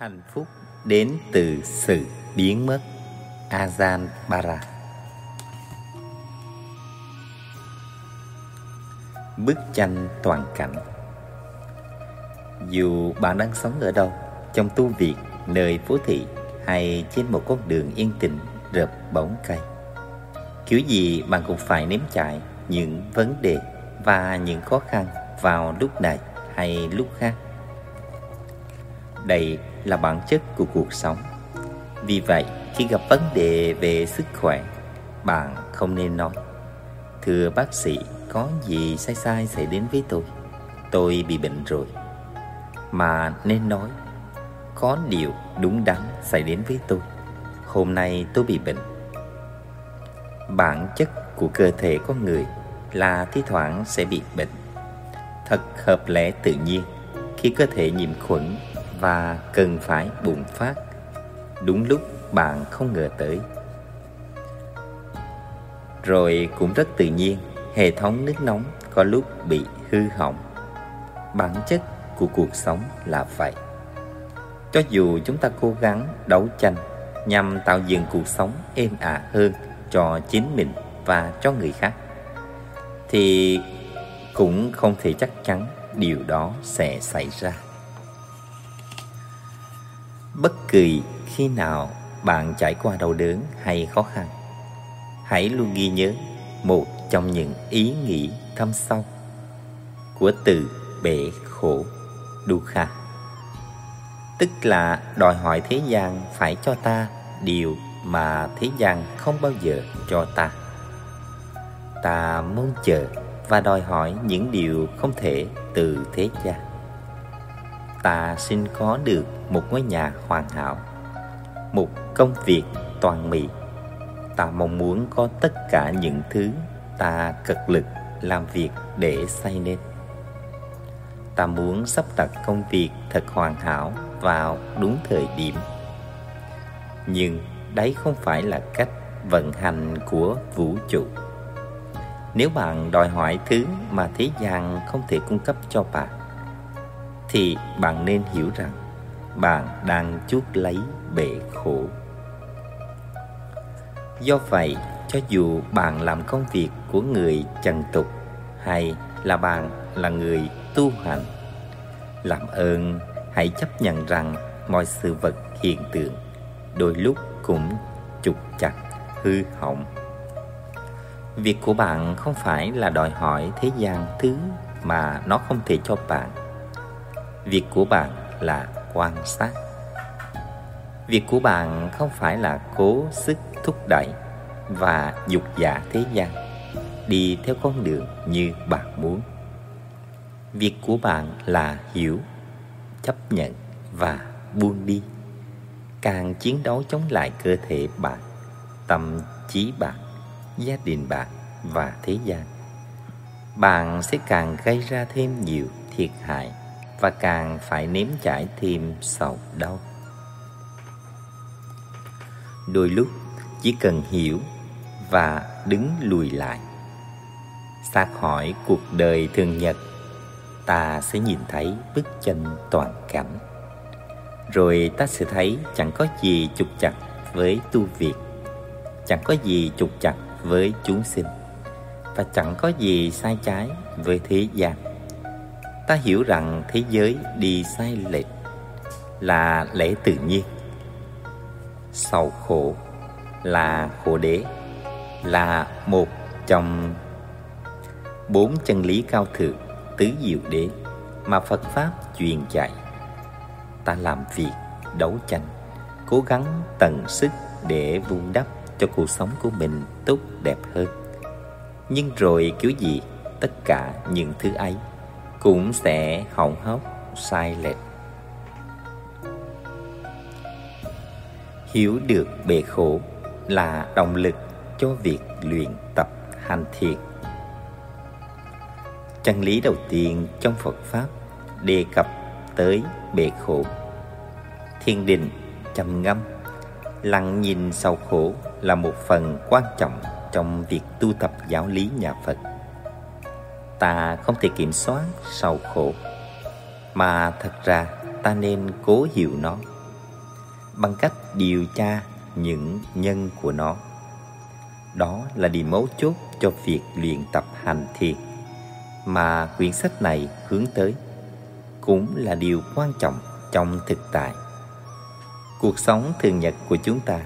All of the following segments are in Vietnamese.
Hạnh phúc đến từ sự biến mất. Azan Bara. Bức tranh toàn cảnh. Dù bạn đang sống ở đâu Trong tu viện, nơi phố thị Hay trên một con đường yên tĩnh rợp bóng cây Kiểu gì bạn cũng phải nếm trải những vấn đề và những khó khăn vào lúc này hay lúc khác đây là bản chất của cuộc sống. Vì vậy, khi gặp vấn đề về sức khỏe, bạn không nên nói, thưa bác sĩ, có gì sai sai xảy đến với tôi? Tôi bị bệnh rồi. Mà nên nói, có điều đúng đắn xảy đến với tôi. Hôm nay tôi bị bệnh. Bản chất của cơ thể con người là thi thoảng sẽ bị bệnh. Thật hợp lẽ tự nhiên khi cơ thể nhiễm khuẩn và cần phải bùng phát. Đúng lúc bạn không ngờ tới. Rồi cũng rất tự nhiên, hệ thống nước nóng có lúc bị hư hỏng. Bản chất của cuộc sống là vậy. Cho dù chúng ta cố gắng đấu tranh nhằm tạo dựng cuộc sống êm ả hơn cho chính mình và cho người khác, thì cũng không thể chắc chắn điều đó sẽ xảy ra bất kỳ khi nào bạn trải qua đau đớn hay khó khăn, hãy luôn ghi nhớ một trong những ý nghĩ thâm sâu của từ bể khổ dukkha. Tức là đòi hỏi thế gian phải cho ta điều mà thế gian không bao giờ cho ta. Ta mong chờ và đòi hỏi những điều không thể từ thế gian. Ta xin có được một ngôi nhà hoàn hảo, một công việc toàn mỹ ta mong muốn có tất cả những thứ ta cực lực làm việc để xây nên. Ta muốn sắp đặt công việc thật hoàn hảo vào đúng thời điểm. Nhưng đấy không phải là cách vận hành của vũ trụ. Nếu bạn đòi hỏi thứ mà thế gian không thể cung cấp cho bạn, thì bạn nên hiểu rằng bạn đang chuốc lấy bể khổ. Do vậy, cho dù bạn làm công việc của người trần tục hay là bạn là người tu hành, làm ơn, hãy chấp nhận rằng mọi sự vật hiện tượng đôi lúc cũng trục chặt, hư hỏng. Việc của bạn không phải là đòi hỏi thế gian thứ mà nó không thể cho bạn. Việc của bạn là quan sát. Việc của bạn không phải là cố sức thúc đẩy và dục giả thế gian, đi theo con đường như bạn muốn. Việc của bạn là hiểu, chấp nhận và buông đi. Càng chiến đấu chống lại cơ thể bạn, tâm trí bạn, gia đình bạn và thế gian, bạn sẽ càng gây ra thêm nhiều thiệt hại và càng phải nếm trải thêm sầu đau. Đôi lúc chỉ cần hiểu và đứng lùi lại, xác hỏi cuộc đời thường nhật, ta sẽ nhìn thấy bức tranh toàn cảnh. Rồi ta sẽ thấy chẳng có gì trục chặt với tu việt chẳng có gì trục chặt với chúng sinh, và chẳng có gì sai trái với thế gian ta hiểu rằng thế giới đi sai lệch là lẽ tự nhiên sầu khổ là khổ đế là một trong bốn chân lý cao thượng tứ diệu đế mà Phật Pháp truyền dạy. Ta làm việc, đấu tranh, cố gắng tận sức để vun đắp cho cuộc sống của mình tốt đẹp hơn. Nhưng rồi kiểu gì, tất cả những thứ ấy cũng sẽ hỏng hóc, sai lệch. Hiểu được bề khổ là động lực cho việc luyện tập hành thiện. Chân lý đầu tiên trong Phật Pháp đề cập tới bề khổ. Thiên đình, trầm ngâm, lặng nhìn sau khổ là một phần quan trọng trong việc tu tập giáo lý nhà Phật ta không thể kiểm soát sầu khổ, mà thật ra ta nên cố hiểu nó bằng cách điều tra những nhân của nó. Đó là điểm mấu chốt cho việc luyện tập hành thiền mà quyển sách này hướng tới, cũng là điều quan trọng trong thực tại. Cuộc sống thường nhật của chúng ta,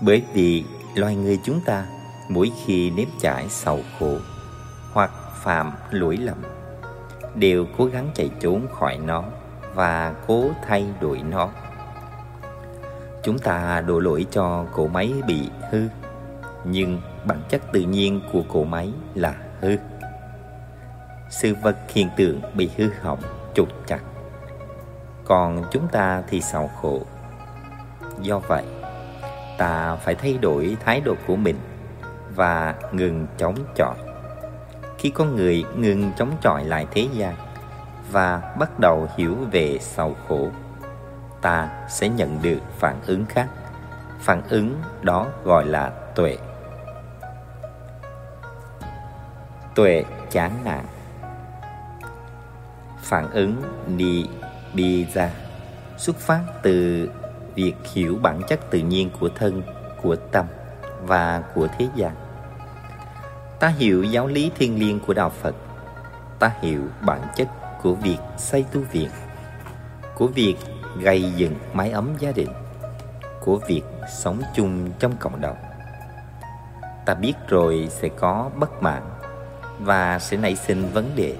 bởi vì loài người chúng ta mỗi khi nếm trải sầu khổ hoặc phạm lỗi lầm. Đều cố gắng chạy trốn khỏi nó và cố thay đổi nó. Chúng ta đổ lỗi cho cỗ máy bị hư, nhưng bản chất tự nhiên của cỗ máy là hư. Sự vật hiện tượng bị hư hỏng trục chặt. Còn chúng ta thì sầu khổ. Do vậy, ta phải thay đổi thái độ của mình và ngừng chống chọi khi con người ngừng chống chọi lại thế gian và bắt đầu hiểu về sầu khổ, ta sẽ nhận được phản ứng khác. Phản ứng đó gọi là tuệ. Tuệ chán nản. Phản ứng ni bi ra. Xuất phát từ việc hiểu bản chất tự nhiên của thân, của tâm và của thế gian ta hiểu giáo lý thiêng liêng của đạo phật. Ta hiểu bản chất của việc xây tu viện, của việc gây dựng mái ấm gia đình, của việc sống chung trong cộng đồng. Ta biết rồi sẽ có bất mãn và sẽ nảy sinh vấn đề.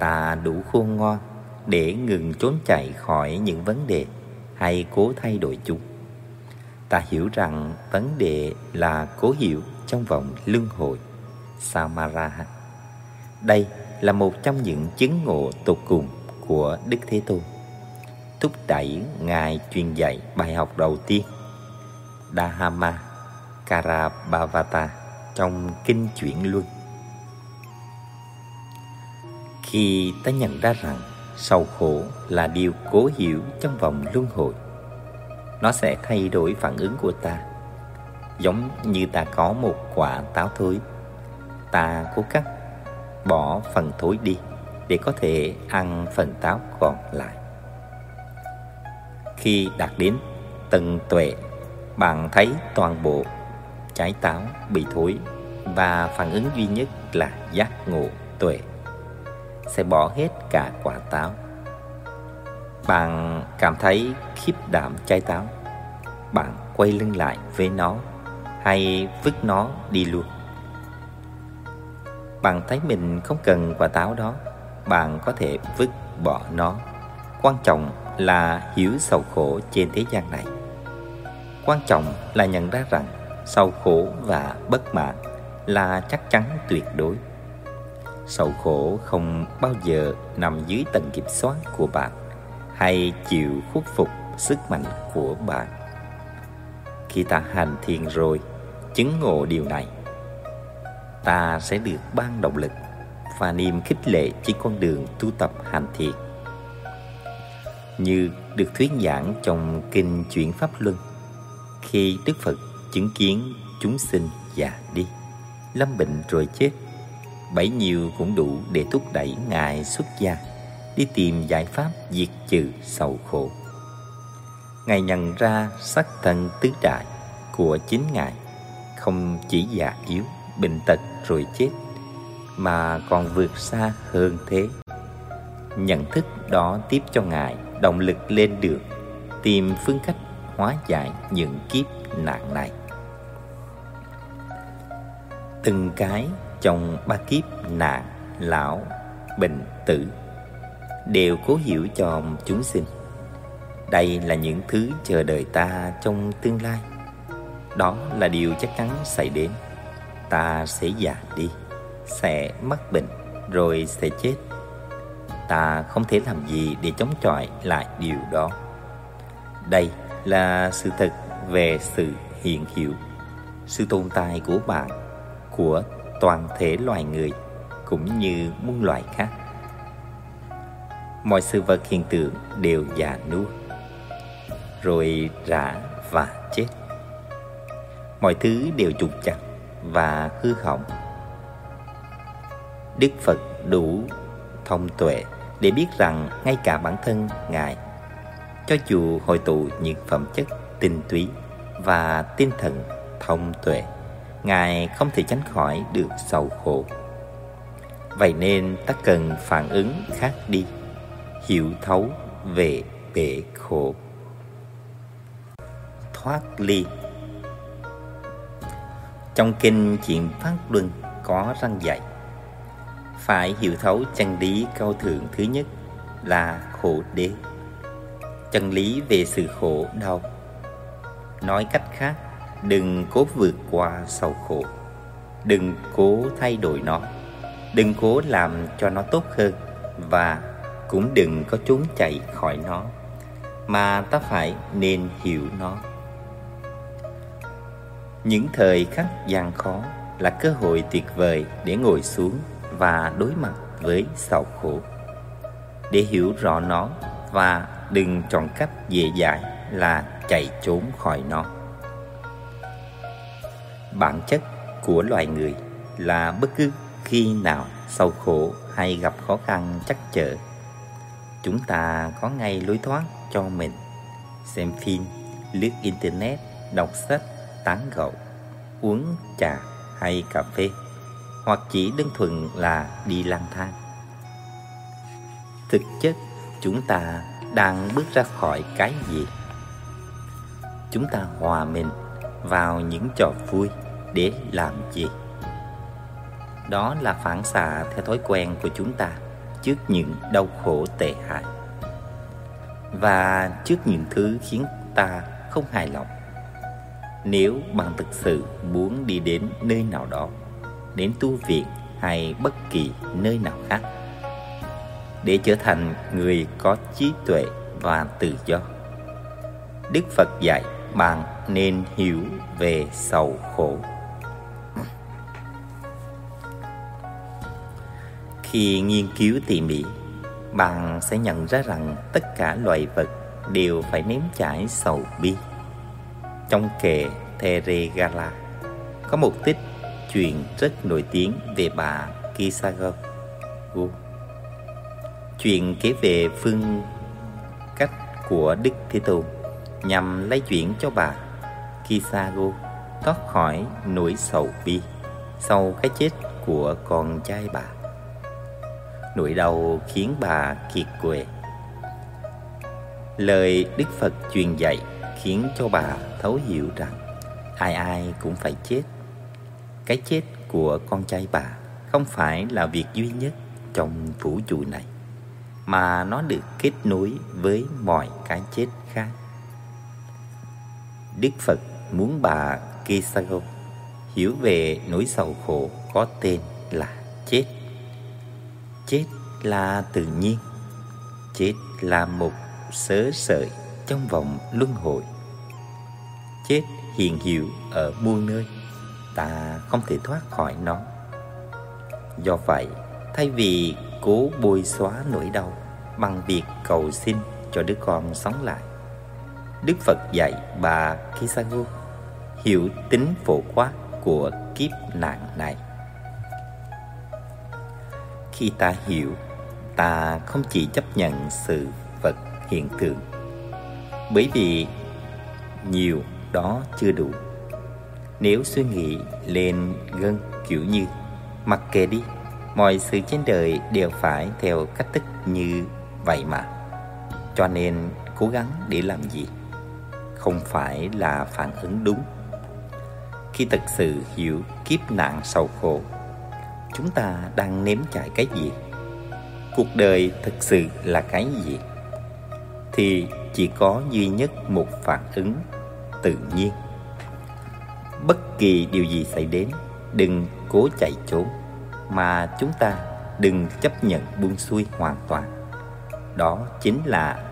Ta đủ khôn ngoan để ngừng trốn chạy khỏi những vấn đề hay cố thay đổi chúng. Ta hiểu rằng vấn đề là cố hiểu trong vòng luân hồi samara đây là một trong những chứng ngộ tột cùng của đức thế tôn. Thúc đẩy ngài truyền dạy bài học đầu tiên Dahama Karabhavata, trong kinh chuyển luân. Khi ta nhận ra rằng sầu khổ là điều cố hiểu trong vòng luân hồi, nó sẽ thay đổi phản ứng của ta giống như ta có một quả táo thối. Ta cố cắt bỏ phần thối đi để có thể ăn phần táo còn lại. Khi đạt đến tầng tuệ, bạn thấy toàn bộ trái táo bị thối và phản ứng duy nhất là giác ngộ tuệ, sẽ bỏ hết cả quả táo. Bạn cảm thấy khiếp đảm trái táo, bạn quay lưng lại với nó hay vứt nó đi luôn. Bạn thấy mình không cần quả táo đó, bạn có thể vứt bỏ nó. Quan trọng là hiểu sầu khổ trên thế gian này. Quan trọng là nhận ra rằng sầu khổ và bất mãn là chắc chắn tuyệt đối. Sầu khổ không bao giờ nằm dưới tầng kiểm soát của bạn hay chịu khuất phục sức mạnh của bạn. Khi ta hành thiền rồi chứng ngộ điều này. Ta sẽ được ban động lực và niềm khích lệ trên con đường tu tập hành thiền. Như được thuyết giảng trong kinh chuyển pháp luân, khi đức phật chứng kiến chúng sinh già đi, lâm bệnh rồi chết, bấy nhiêu cũng đủ để thúc đẩy ngài xuất gia, đi tìm giải pháp diệt trừ sầu khổ. Ngài nhận ra sắc thân tứ đại của chính ngài không chỉ già yếu, bệnh tật rồi chết, mà còn vượt xa hơn thế. Nhận thức đó tiếp cho ngài động lực lên đường, tìm phương cách hóa giải những kiếp nạn này. Từng cái trong ba kiếp nạn, lão, bệnh tử đều cố hiểu cho chúng sinh. Đây là những thứ chờ đợi ta trong tương lai đó là điều chắc chắn xảy đến. Ta sẽ già đi, sẽ mắc bệnh, rồi sẽ chết. Ta không thể làm gì để chống chọi lại điều đó. Đây là sự thật về sự hiện hữu, sự tồn tại của bạn, của toàn thể loài người, cũng như muôn loài khác. Mọi sự vật hiện tượng đều già nua, rồi rã và chết mọi thứ đều trục chặt và hư hỏng. Đức phật đủ thông tuệ để biết rằng ngay cả bản thân ngài, cho dù hội tụ những phẩm chất tinh túy và tinh thần thông tuệ, ngài không thể tránh khỏi được sầu khổ. Vậy nên ta cần phản ứng khác đi, hiểu thấu về bể khổ. Thoát ly trong kinh chuyện phát luân có răng dạy, phải hiểu thấu chân lý cao thượng thứ nhất là khổ đế. Chân lý về sự khổ đau. Nói cách khác, đừng cố vượt qua sầu khổ. Đừng cố thay đổi nó. Đừng cố làm cho nó tốt hơn và cũng đừng có trốn chạy khỏi nó. Mà ta phải nên hiểu nó những thời khắc gian khó là cơ hội tuyệt vời để ngồi xuống và đối mặt với sầu khổ. Để hiểu rõ nó và đừng chọn cách dễ dãi là chạy trốn khỏi nó. Bản chất của loài người là bất cứ khi nào sầu khổ hay gặp khó khăn chắc chở chúng ta có ngay lối thoát cho mình. Xem phim, lướt internet, đọc sách tán gẫu, uống trà hay cà phê, hoặc chỉ đơn thuần là đi lang thang. Thực chất, chúng ta đang bước ra khỏi cái gì? Chúng ta hòa mình vào những trò vui để làm gì? Đó là phản xạ theo thói quen của chúng ta trước những đau khổ tệ hại. Và trước những thứ khiến ta không hài lòng nếu bạn thực sự muốn đi đến nơi nào đó, đến tu viện hay bất kỳ nơi nào khác, để trở thành người có trí tuệ và tự do, đức phật dạy bạn nên hiểu về sầu khổ. Khi nghiên cứu tỉ mỉ, bạn sẽ nhận ra rằng tất cả loài vật đều phải nếm trải sầu bi trong kệ Theregala có một tích chuyện rất nổi tiếng về bà Kisago. Chuyện kể về phương cách của Đức Thế Tôn nhằm lấy chuyển cho bà Kisago thoát khỏi nỗi sầu bi sau cái chết của con trai bà. Nỗi đau khiến bà kiệt quệ. Lời Đức Phật truyền dạy khiến cho bà thấu hiểu rằng ai ai cũng phải chết. Cái chết của con trai bà không phải là việc duy nhất trong vũ trụ này, mà nó được kết nối với mọi cái chết khác. Đức Phật muốn bà Kisago hiểu về nỗi sầu khổ có tên là chết. Chết là tự nhiên, chết là một sớ sợi trong vòng luân hồi. Chết hiện hữu ở muôn nơi, ta không thể thoát khỏi nó. Do vậy, thay vì cố bôi xóa nỗi đau bằng việc cầu xin cho đứa con sống lại, Đức Phật dạy bà Kisago hiểu tính phổ quát của kiếp nạn này. Khi ta hiểu, ta không chỉ chấp nhận sự vật hiện tượng, bởi vì nhiều đó chưa đủ. Nếu suy nghĩ lên gân kiểu như mặc kệ đi, mọi sự trên đời đều phải theo cách thức như vậy mà. Cho nên cố gắng để làm gì? không phải là phản ứng đúng khi thật sự hiểu kiếp nạn sầu khổ chúng ta đang nếm trải cái gì cuộc đời thực sự là cái gì thì chỉ có duy nhất một phản ứng tự nhiên bất kỳ điều gì xảy đến, đừng cố chạy trốn, mà chúng ta đừng chấp nhận buông xuôi hoàn toàn đó chính là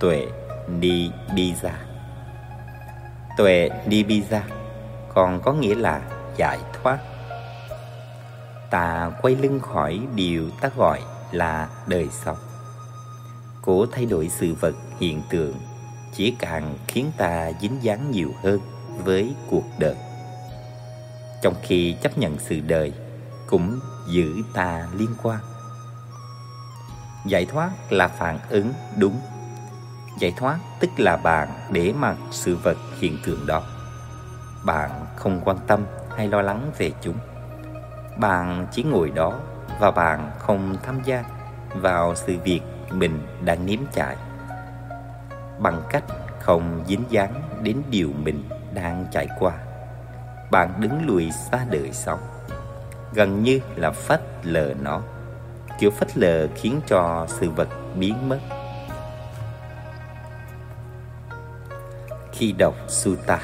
tuệ ni bi ra tuệ Nibija còn có nghĩa là giải thoát. Ta quay lưng khỏi điều ta gọi là đời sống. Cố thay đổi sự vật hiện tượng chỉ càng khiến ta dính dáng nhiều hơn với cuộc đời. Trong khi chấp nhận sự đời, cũng giữ ta liên quan. Giải thoát là phản ứng đúng. Giải thoát tức là bạn để mặc sự vật hiện tượng đó Bạn không quan tâm hay lo lắng về chúng Bạn chỉ ngồi đó và bạn không tham gia vào sự việc mình đang nếm trải Bằng cách không dính dáng đến điều mình đang trải qua Bạn đứng lùi xa đời sống Gần như là phất lờ nó Kiểu phất lờ khiến cho sự vật biến mất khi đọc Sutta,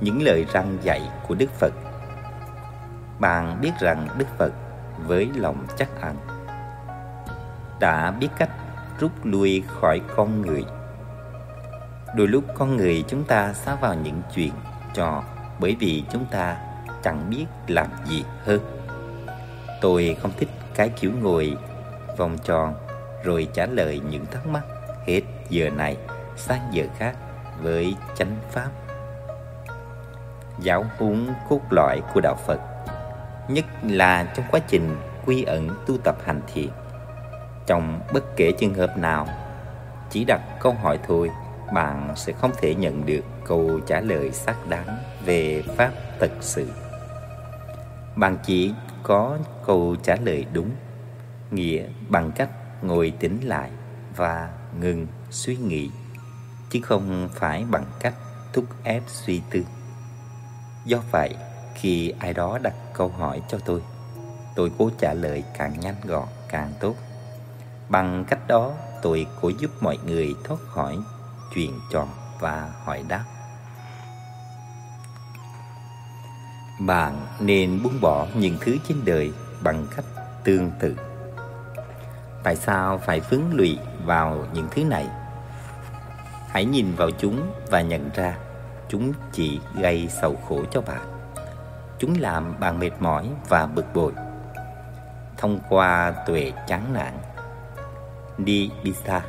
những lời răng dạy của Đức Phật. Bạn biết rằng Đức Phật với lòng chắc ăn đã biết cách rút lui khỏi con người. Đôi lúc con người chúng ta xa vào những chuyện trò bởi vì chúng ta chẳng biết làm gì hơn. Tôi không thích cái kiểu ngồi vòng tròn rồi trả lời những thắc mắc hết giờ này sang giờ khác với chánh pháp giáo huấn cốt lõi của đạo phật, nhất là trong quá trình quy ẩn tu tập hành thiền trong bất kể trường hợp nào, chỉ đặt câu hỏi thôi bạn sẽ không thể nhận được câu trả lời xác đáng về pháp thật sự bạn chỉ có câu trả lời đúng nghĩa bằng cách ngồi tĩnh lại và ngừng suy nghĩ chứ không phải bằng cách thúc ép suy tư. Do vậy, khi ai đó đặt câu hỏi cho tôi, tôi cố trả lời càng nhanh gọn càng tốt. Bằng cách đó, tôi cố giúp mọi người thoát khỏi chuyện trò và hỏi đáp. Bạn nên buông bỏ những thứ trên đời bằng cách tương tự. Tại sao phải vướng lụy vào những thứ này? Hãy nhìn vào chúng và nhận ra chúng chỉ gây sầu khổ cho bạn. Chúng làm bạn mệt mỏi và bực bội. Thông qua tuệ chán nản, đi bisa,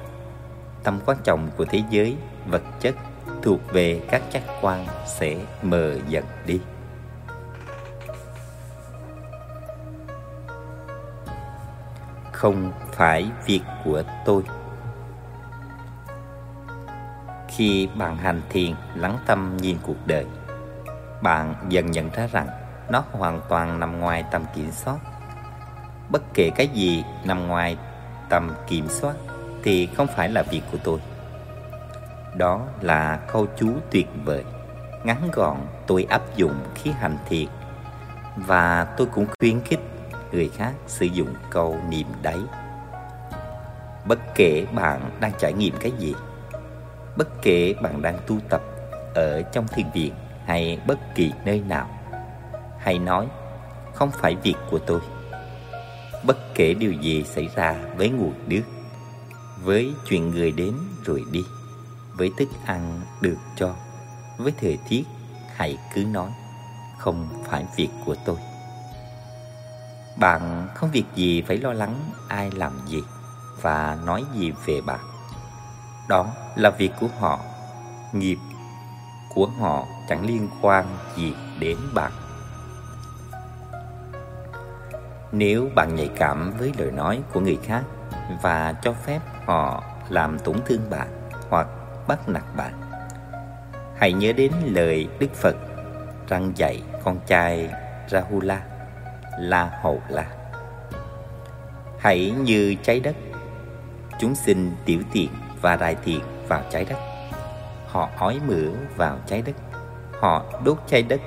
tầm quan trọng của thế giới, vật chất thuộc về các giác quan sẽ mờ dần đi. Không phải việc của tôi khi bạn hành thiền, lắng tâm nhìn cuộc đời, bạn dần nhận ra rằng nó hoàn toàn nằm ngoài tầm kiểm soát bất kể cái gì nằm ngoài tầm kiểm soát thì không phải là việc của tôi. Đó là câu chú tuyệt vời, ngắn gọn, tôi áp dụng khi hành thiền và tôi cũng khuyến khích người khác sử dụng câu niệm đấy. Bất kể bạn đang trải nghiệm cái gì, bất kể bạn đang tu tập ở trong thiền viện hay bất kỳ nơi nào hay nói, không phải việc của tôi. Bất kể điều gì xảy ra với nguồn nước với chuyện người đến rồi đi, với thức ăn được cho, với thời tiết hãy cứ nói, không phải việc của tôi. Bạn không việc gì phải lo lắng ai làm gì và nói gì về bạn. Đó là việc của họ, nghiệp của họ chẳng liên quan gì đến bạn. Nếu bạn nhạy cảm với lời nói của người khác và cho phép họ làm tổn thương bạn hoặc bắt nạt bạn. Hãy nhớ đến lời đức phật răng dạy con trai rahula, la hầu la. Hãy như trái đất, chúng sinh tiểu tiện và đại tiện vào trái đất. Họ ói mửa vào trái đất, họ đốt trái đất.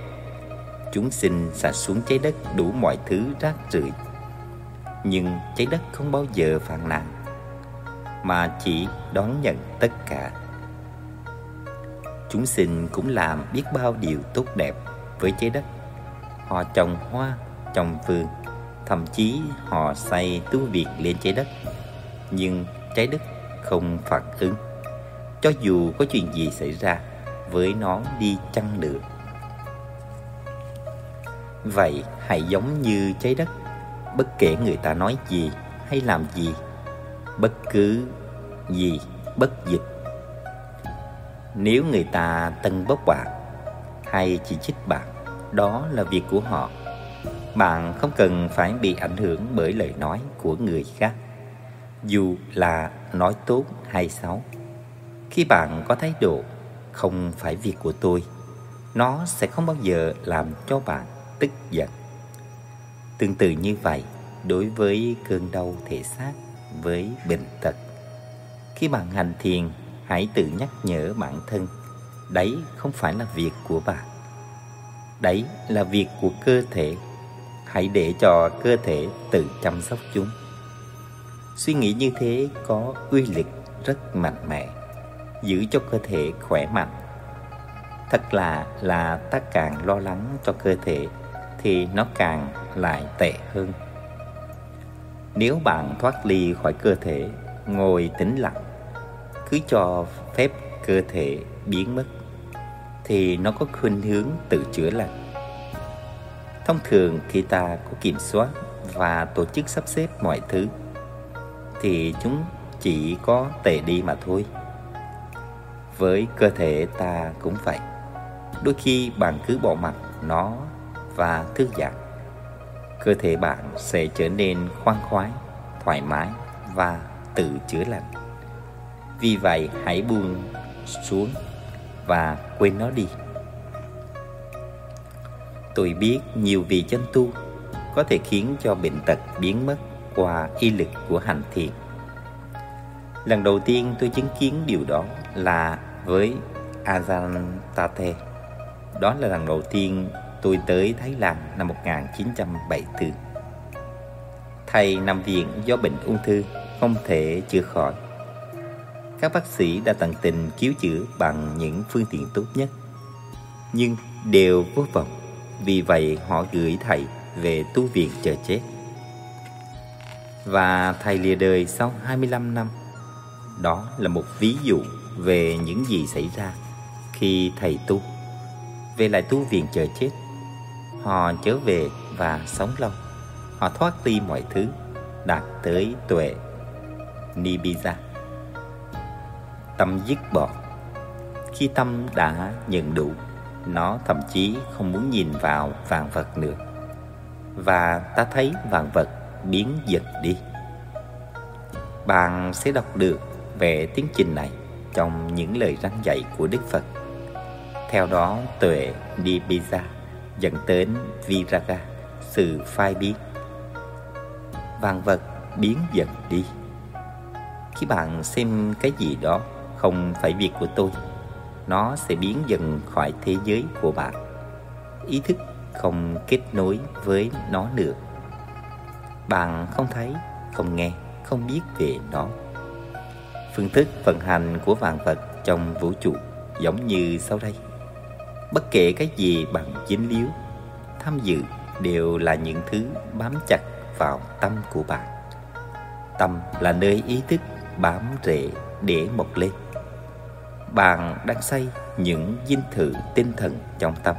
Chúng sinh xả xuống trái đất đủ mọi thứ rác rưởi. Nhưng trái đất không bao giờ phàn nàn mà chỉ đón nhận tất cả. Chúng sinh cũng làm biết bao điều tốt đẹp với trái đất. Họ trồng hoa, trồng vườn, thậm chí họ xây tu viện lên trái đất. Nhưng trái đất không phản ứng. Cho dù có chuyện gì xảy ra, với nó đi chăng nữa. Vậy hãy giống như trái đất. Bất kể người ta nói gì hay làm gì bất cứ gì bất dịch. Nếu người ta tân bốc bạn hay chỉ trích bạn đó là việc của họ. Bạn không cần phải bị ảnh hưởng bởi lời nói của người khác dù là nói tốt hay xấu. Khi bạn có thái độ không phải việc của tôi, nó sẽ không bao giờ làm cho bạn tức giận. Tương tự như vậy, đối với cơn đau thể xác, với bệnh tật. Khi bạn hành thiền, hãy tự nhắc nhở bản thân, đấy không phải là việc của bạn. Đấy là việc của cơ thể. Hãy để cho cơ thể tự chăm sóc chúng. Suy nghĩ như thế có uy lực rất mạnh mẽ, giữ cho cơ thể khỏe mạnh. Thật là là ta càng lo lắng cho cơ thể thì nó càng lại tệ hơn. Nếu bạn thoát ly khỏi cơ thể, ngồi tĩnh lặng, cứ cho phép cơ thể biến mất, thì nó có khuynh hướng tự chữa lành. Thông thường khi ta có kiểm soát và tổ chức sắp xếp mọi thứ, thì chúng chỉ có tệ đi mà thôi. Với cơ thể ta cũng vậy. Đôi khi bạn cứ bỏ mặt nó và thư giãn cơ thể bạn sẽ trở nên khoan khoái, thoải mái và tự chữa lành. Vì vậy hãy buông xuống và quên nó đi. Tôi biết nhiều vị chân tu có thể khiến cho bệnh tật biến mất qua y lực của hành thiền. Lần đầu tiên tôi chứng kiến điều đó là với Ajahn Đó là lần đầu tiên tôi tới Thái Lan năm 1974. Thầy nằm viện do bệnh ung thư, không thể chữa khỏi. Các bác sĩ đã tận tình cứu chữa bằng những phương tiện tốt nhất, nhưng đều vô vọng. Vì vậy họ gửi thầy về tu viện chờ chết. Và thầy lìa đời sau 25 năm. Đó là một ví dụ về những gì xảy ra khi thầy tu về lại tu viện chờ chết Họ trở về và sống lâu. Họ thoát ly mọi thứ, Đạt tới tuệ Nibbida Tâm dứt bỏ. Khi tâm đã nhận đủ, Nó thậm chí không muốn nhìn vào vạn vật nữa. Và ta thấy vạn vật biến dần đi. Bạn sẽ đọc được về tiến trình này Trong những lời răng dạy của Đức Phật. Theo đó, tuệ Nibbida dẫn đến viraga, sự phai biến. Vạn vật biến dần đi. Khi bạn xem cái gì đó không phải việc của tôi, nó sẽ biến dần khỏi thế giới của bạn. Ý thức không kết nối với nó nữa. Bạn không thấy, không nghe, không biết về nó. Phương thức vận hành của vạn vật trong vũ trụ giống như sau đây. Bất kể cái gì bằng dính líu, tham dự đều là những thứ bám chặt vào tâm của bạn. Tâm là nơi ý thức bám rễ để mọc lên. Bạn đang xây những dinh thự tinh thần trong tâm.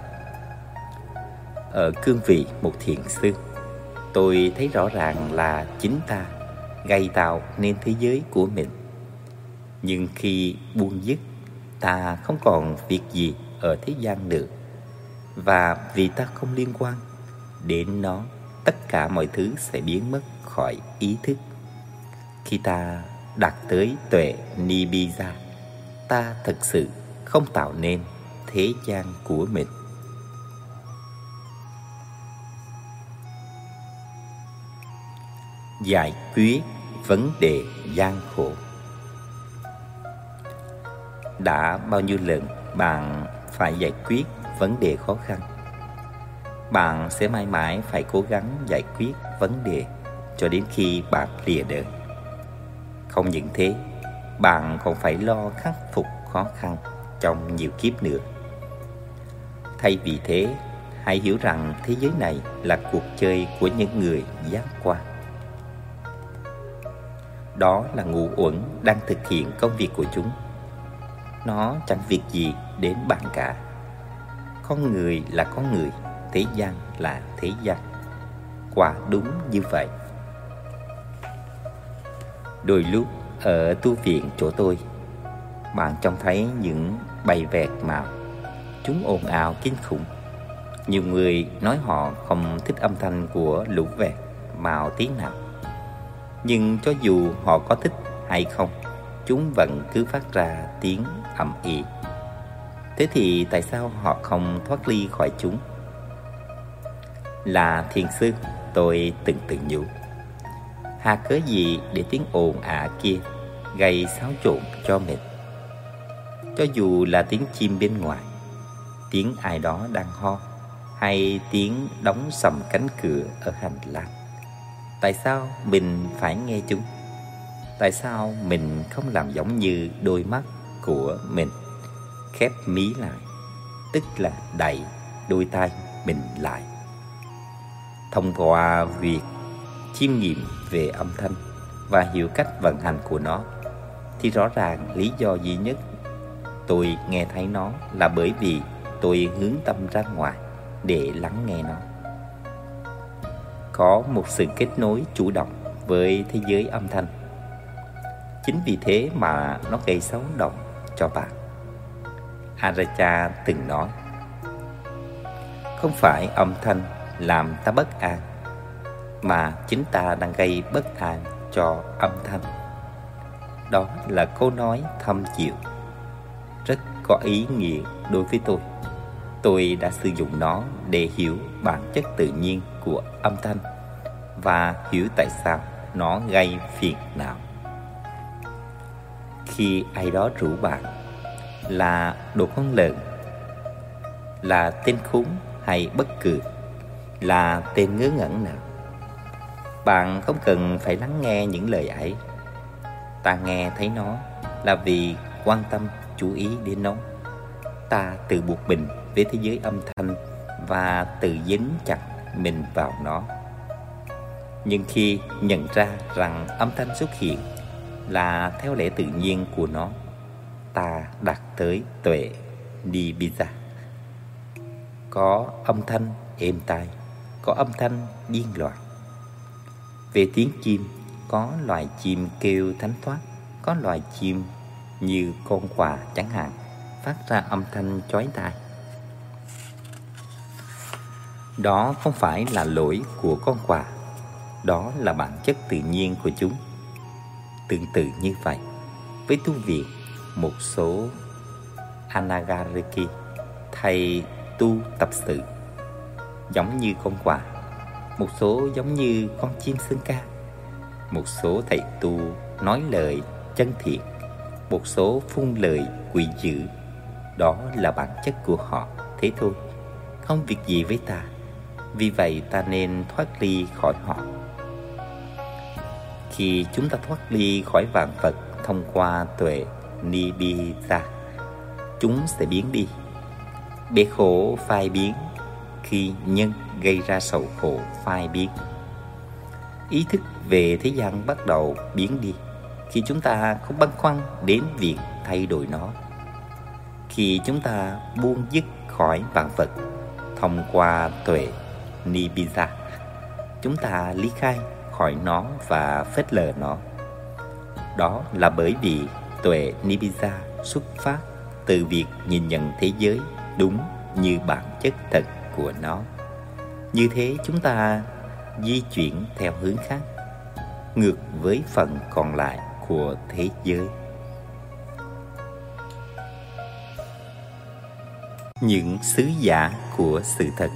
Ở cương vị một thiền sư, tôi thấy rõ ràng là chính ta gây tạo nên thế giới của mình. Nhưng khi buông dứt, ta không còn việc gì ở thế gian được. Và vì ta không liên quan, đến nó tất cả mọi thứ sẽ biến mất khỏi ý thức. Khi ta đạt tới tuệ nibbida ta thực sự không tạo nên thế gian của mình. Giải quyết vấn đề gian khổ. Đã bao nhiêu lần bạn phải giải quyết vấn đề khó khăn. Bạn sẽ mãi mãi phải cố gắng giải quyết vấn đề cho đến khi bạn lìa đời không những thế, bạn còn phải lo khắc phục khó khăn trong nhiều kiếp nữa. Thay vì thế, hãy hiểu rằng thế giới này là cuộc chơi của những người giác quan. Đó là ngu uẩn đang thực hiện công việc của chúng. Nó chẳng việc gì đến bạn cả. Con người là con người, thế gian là thế gian. Quả đúng như vậy. Đôi lúc ở tu viện chỗ tôi, bạn trông thấy những bầy vẹt màu chúng ồn ào kinh khủng. Nhiều người nói họ không thích âm thanh của lũ vẹt màu tiếng nào. Nhưng cho dù họ có thích hay không, chúng vẫn cứ phát ra tiếng ầm ĩ. Thế thì tại sao họ không thoát ly khỏi chúng? Là thiền sư, tôi từng tự nhủ. Hà cớ gì để tiếng ồn ả kia gây xáo trộn cho mình? Cho dù là tiếng chim bên ngoài, tiếng ai đó đang ho, hay tiếng đóng sầm cánh cửa ở hành lang. Tại sao mình phải nghe chúng? Tại sao mình không làm giống như đôi mắt của mình khép mí lại, tức là đẩy đôi tay mình lại. Thông qua việc chiêm nghiệm về âm thanh và hiểu cách vận hành của nó, thì rõ ràng lý do duy nhất tôi nghe thấy nó là bởi vì tôi hướng tâm ra ngoài để lắng nghe nó. Có một sự kết nối chủ động với thế giới âm thanh. Chính vì thế mà nó gây xấu động cho bạn. Aracha từng nói Không phải âm thanh làm ta bất an Mà chính ta đang gây bất an cho âm thanh. Đó là câu nói thâm chịu, Rất có ý nghĩa đối với tôi. Tôi đã sử dụng nó để hiểu bản chất tự nhiên của âm thanh Và hiểu tại sao nó gây phiền não. Khi ai đó rủ bạn là đồ con lợn, là tên khốn hay bất cứ là tên ngớ ngẩn nào. Bạn không cần phải lắng nghe những lời ấy. Ta nghe thấy nó là vì quan tâm, chú ý đến nó. Ta tự buộc mình với thế giới âm thanh và tự dính chặt mình vào nó. Nhưng khi nhận ra rằng âm thanh xuất hiện là theo lẽ tự nhiên của nó, ta đặt tới tuệ Nibbida. Có âm thanh êm tai, có âm thanh điên loạn. Về tiếng chim, có loài chim kêu thánh thoát, có loài chim như con quà chẳng hạn, phát ra âm thanh chói tai. Đó không phải là lỗi của con quà, đó là bản chất tự nhiên của chúng. Tương tự như vậy, với tu viện một số anagariki thầy tu tập sự, giống như con quạ, một số giống như con chim sơn ca. Một số thầy tu nói lời chân thiện, một số phun lời quỷ dữ đó là bản chất của họ, thế thôi, không việc gì với ta. Vì vậy ta nên thoát ly khỏi họ. Khi chúng ta thoát ly khỏi vạn vật thông qua tuệ Nibbida Chúng sẽ biến đi. Bể khổ phai biến Khi nhân gây ra sầu khổ phai biến. Ý thức về thế gian bắt đầu biến đi Khi chúng ta không băn khoăn đến việc thay đổi nó. Khi chúng ta buông dứt khỏi vạn vật Thông qua tuệ Nibbida Chúng ta ly khai khỏi nó và phết lờ nó. Đó là bởi vì tuệ Nibbida xuất phát từ việc nhìn nhận thế giới đúng như bản chất thật của nó. Như thế chúng ta di chuyển theo hướng khác, ngược với phần còn lại của thế giới. Những sứ giả của sự thật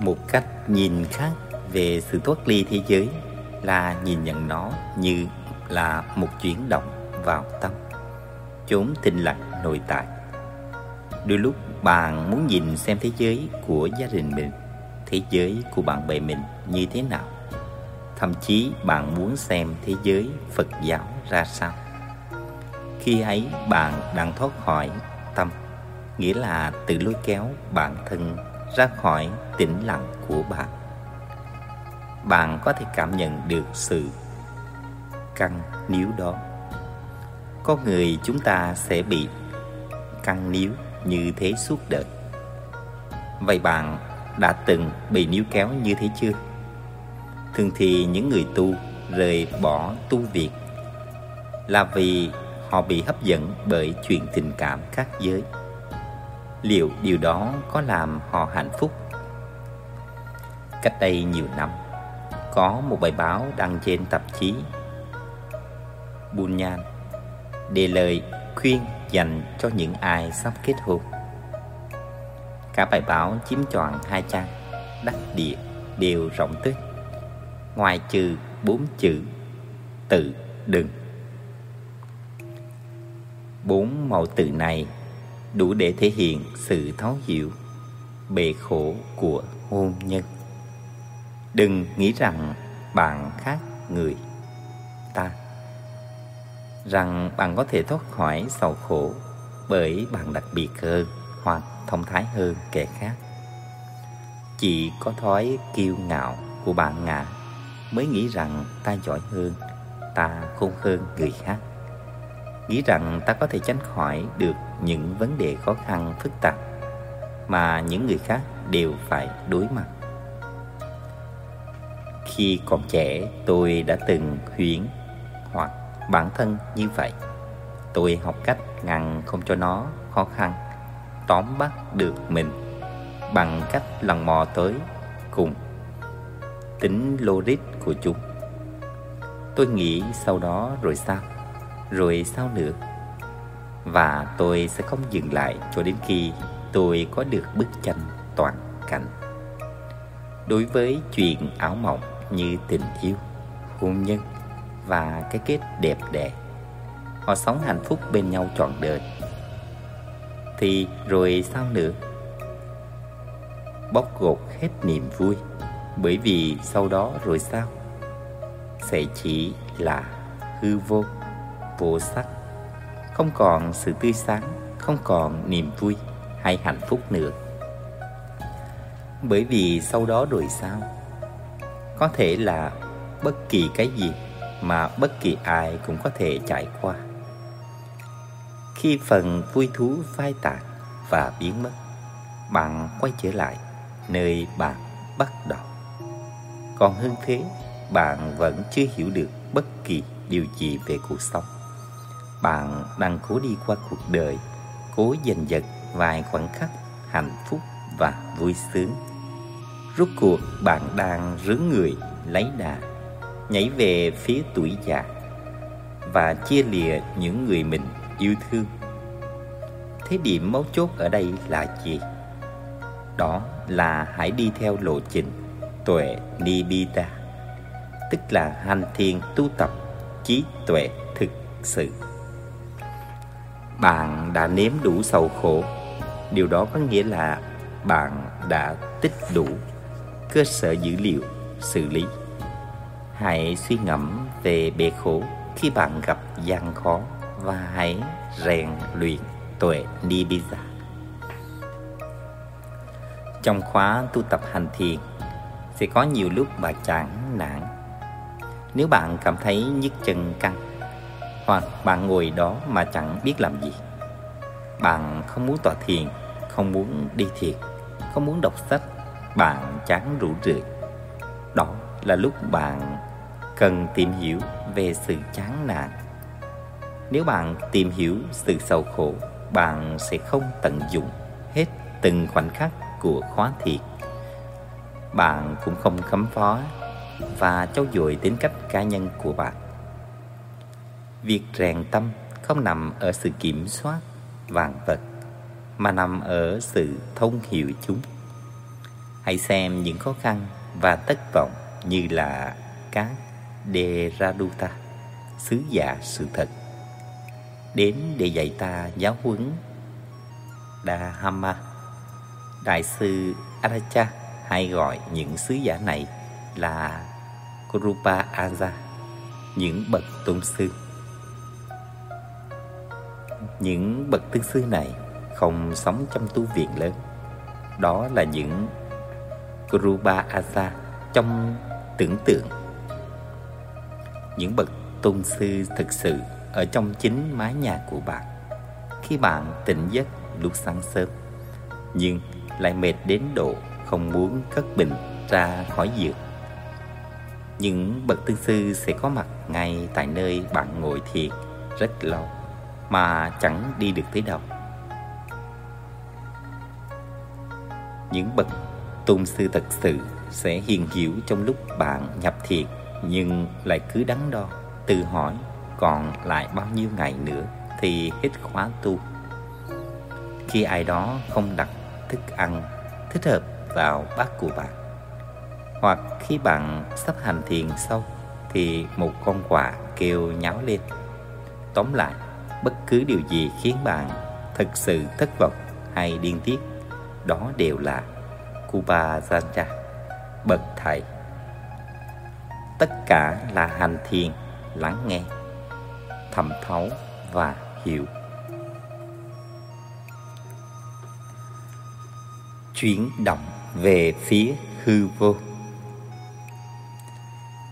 Một cách nhìn khác về sự thoát ly thế giới là nhìn nhận nó như là một chuyển động vào tâm. Chốn tinh lặng nội tại. Đôi lúc bạn muốn nhìn xem thế giới của gia đình mình, thế giới của bạn bè mình như thế nào. Thậm chí bạn muốn xem thế giới phật giáo ra sao. Khi ấy bạn đang thoát khỏi tâm, nghĩa là tự lôi kéo bản thân ra khỏi tĩnh lặng của bạn. Bạn có thể cảm nhận được sự căng níu đó có người chúng ta sẽ bị căng níu như thế suốt đời. Vậy bạn đã từng bị níu kéo như thế chưa? Thường thì những người tu rời bỏ tu việc là vì họ bị hấp dẫn bởi chuyện tình cảm khác giới. Liệu điều đó có làm họ hạnh phúc? Cách đây nhiều năm, có một bài báo đăng trên tạp chí Bunyan đề lời khuyên dành cho những ai sắp kết hôn. Cả bài báo chiếm trọn hai trang, đắc địa đều rộng tích, ngoài trừ bốn chữ tự đừng. Bốn mẫu từ này đủ để thể hiện sự thấu hiểu bề khổ của hôn nhân. Đừng nghĩ rằng bạn khác người ta rằng bạn có thể thoát khỏi sầu khổ bởi bạn đặc biệt hơn hoặc thông thái hơn kẻ khác. Chỉ có thói kiêu ngạo của bạn ngã mới nghĩ rằng ta giỏi hơn, ta khôn hơn người khác. Nghĩ rằng ta có thể tránh khỏi được những vấn đề khó khăn phức tạp mà những người khác đều phải đối mặt. Khi còn trẻ, tôi đã từng huyễn bản thân như vậy. Tôi học cách ngăn không cho nó khó khăn, tóm bắt được mình bằng cách lần mò tới cùng tính logic của chúng. Tôi nghĩ sau đó rồi sao? Rồi sao nữa? Và tôi sẽ không dừng lại cho đến khi tôi có được bức tranh toàn cảnh. Đối với chuyện ảo mộng như tình yêu, hôn nhân và cái kết đẹp đẽ. Họ sống hạnh phúc bên nhau trọn đời. Thì rồi sao nữa? Bóc gột hết niềm vui, bởi vì sau đó rồi sao? Sẽ chỉ là hư vô vô sắc. Không còn sự tươi sáng, không còn niềm vui hay hạnh phúc nữa. Bởi vì sau đó rồi sao? Có thể là bất kỳ cái gì mà bất kỳ ai cũng có thể trải qua. Khi phần vui thú phai tàn và biến mất, bạn quay trở lại nơi bạn bắt đầu. Còn hơn thế, bạn vẫn chưa hiểu được bất kỳ điều gì về cuộc sống. Bạn đang cố đi qua cuộc đời, cố giành giật vài khoảnh khắc hạnh phúc và vui sướng. Rốt cuộc bạn đang rướng người lấy đà nhảy về phía tuổi già và chia lìa những người mình yêu thương. Thế điểm mấu chốt ở đây là gì? Đó là hãy đi theo lộ trình tuệ Nibita, tức là hành thiền tu tập trí tuệ thực sự. Bạn đã nếm đủ sầu khổ, điều đó có nghĩa là bạn đã tích đủ cơ sở dữ liệu xử lý Hãy suy ngẫm về bể khổ khi bạn gặp gian khó và hãy rèn luyện tuệ Nibbida. Trong khóa tu tập hành thiền sẽ có nhiều lúc bạn chán nản. Nếu bạn cảm thấy nhức chân căng hoặc bạn ngồi đó mà chẳng biết làm gì, bạn không muốn tọa thiền, không muốn đi thiền, không muốn đọc sách, bạn chán rủ rượi. Đó là lúc bạn cần tìm hiểu về sự chán nản. Nếu bạn tìm hiểu sự sầu khổ, bạn sẽ không tận dụng hết từng khoảnh khắc của khóa thiệt. Bạn cũng không khám phá và trau dồi tính cách cá nhân của bạn. Việc rèn tâm không nằm ở sự kiểm soát vạn vật, mà nằm ở sự thông hiểu chúng. Hãy xem những khó khăn và thất vọng như là các Deraduta, sứ giả sự thật, đến để dạy ta giáo huấn Dhamma, Đại sư Aracha hay gọi những sứ giả này là Kurupa Aja, những bậc tôn sư. Những bậc tôn sư này không sống trong tu viện lớn. Đó là những Kurupa Aja trong tưởng tượng những bậc tôn sư thực sự ở trong chính mái nhà của bạn. Khi bạn tỉnh giấc lúc sáng sớm, nhưng lại mệt đến độ không muốn cất bình ra khỏi giường. Những bậc tương sư sẽ có mặt ngay tại nơi bạn ngồi thiền rất lâu mà chẳng đi được tới đâu. Những bậc tôn sư thật sự sẽ hiền hiểu trong lúc bạn nhập thiền nhưng lại cứ đắn đo, tự hỏi còn lại bao nhiêu ngày nữa thì hết khóa tu. Khi ai đó không đặt thức ăn, thích hợp vào bát của bạn, hoặc khi bạn sắp hành thiền sâu thì một con quạ kêu nháo lên. Tóm lại, bất cứ điều gì khiến bạn thực sự thất vọng hay điên tiết, đó đều là Kuba Zanja bậc thầy tất cả là hành thiền, lắng nghe, thẩm thấu và hiểu. Chuyển động về phía hư vô.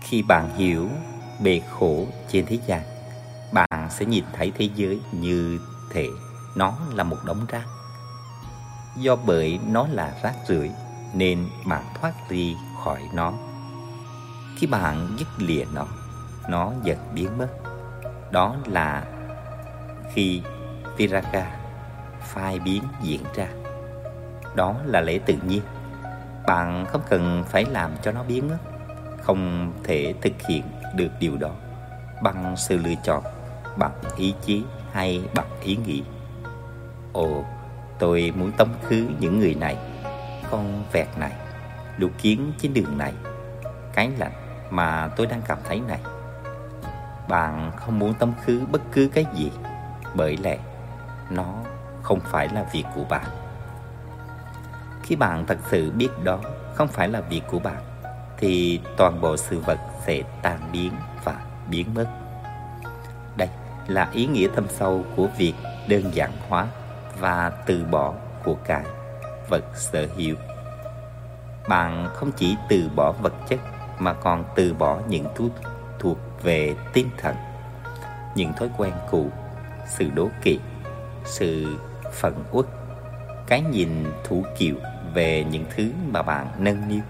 Khi bạn hiểu bề khổ trên thế gian, bạn sẽ nhìn thấy thế giới như thể nó là một đống rác. Do bởi nó là rác rưởi nên bạn thoát ly khỏi nó khi bạn dứt lìa nó nó dần biến mất. Đó là khi viraga phai biến diễn ra. Đó là lẽ tự nhiên. Bạn không cần phải làm cho nó biến mất, không thể thực hiện được điều đó bằng sự lựa chọn, bằng ý chí hay bằng ý nghĩ. Ồ, tôi muốn tống khứ những người này, con vẹt này, Lũ kiến trên đường này. Cái lạnh mà tôi đang cảm thấy này. Bạn không muốn tấm khứ bất cứ cái gì, bởi lẽ nó không phải là việc của bạn. Khi bạn thật sự biết đó không phải là việc của bạn, thì toàn bộ sự vật sẽ tan biến và biến mất. Đây là ý nghĩa thâm sâu của việc đơn giản hóa và từ bỏ của cái vật sở hữu. Bạn không chỉ từ bỏ vật chất mà còn từ bỏ những thứ thuộc về tinh thần, những thói quen cũ, sự đố kỵ, sự phận uất, cái nhìn thủ kiệu về những thứ mà bạn nâng niu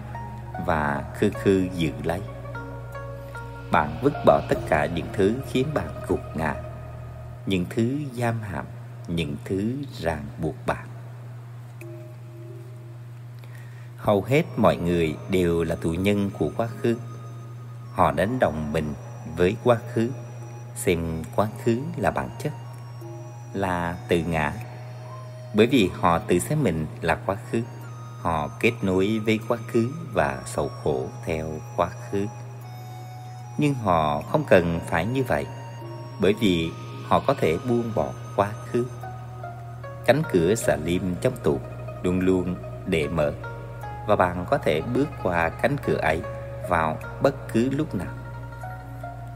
và khư khư giữ lấy. Bạn vứt bỏ tất cả những thứ khiến bạn gục ngã, những thứ giam hãm, những thứ ràng buộc bạn. Hầu hết mọi người đều là tù nhân của quá khứ. Họ đánh đồng mình với quá khứ, xem quá khứ là bản chất, là tự ngã. Bởi vì họ tự xem mình là quá khứ, họ kết nối với quá khứ và sầu khổ theo quá khứ. Nhưng họ không cần phải như vậy, bởi vì họ có thể buông bỏ quá khứ. Cánh cửa xà lim trong tủ luôn luôn để mở và bạn có thể bước qua cánh cửa ấy vào bất cứ lúc nào.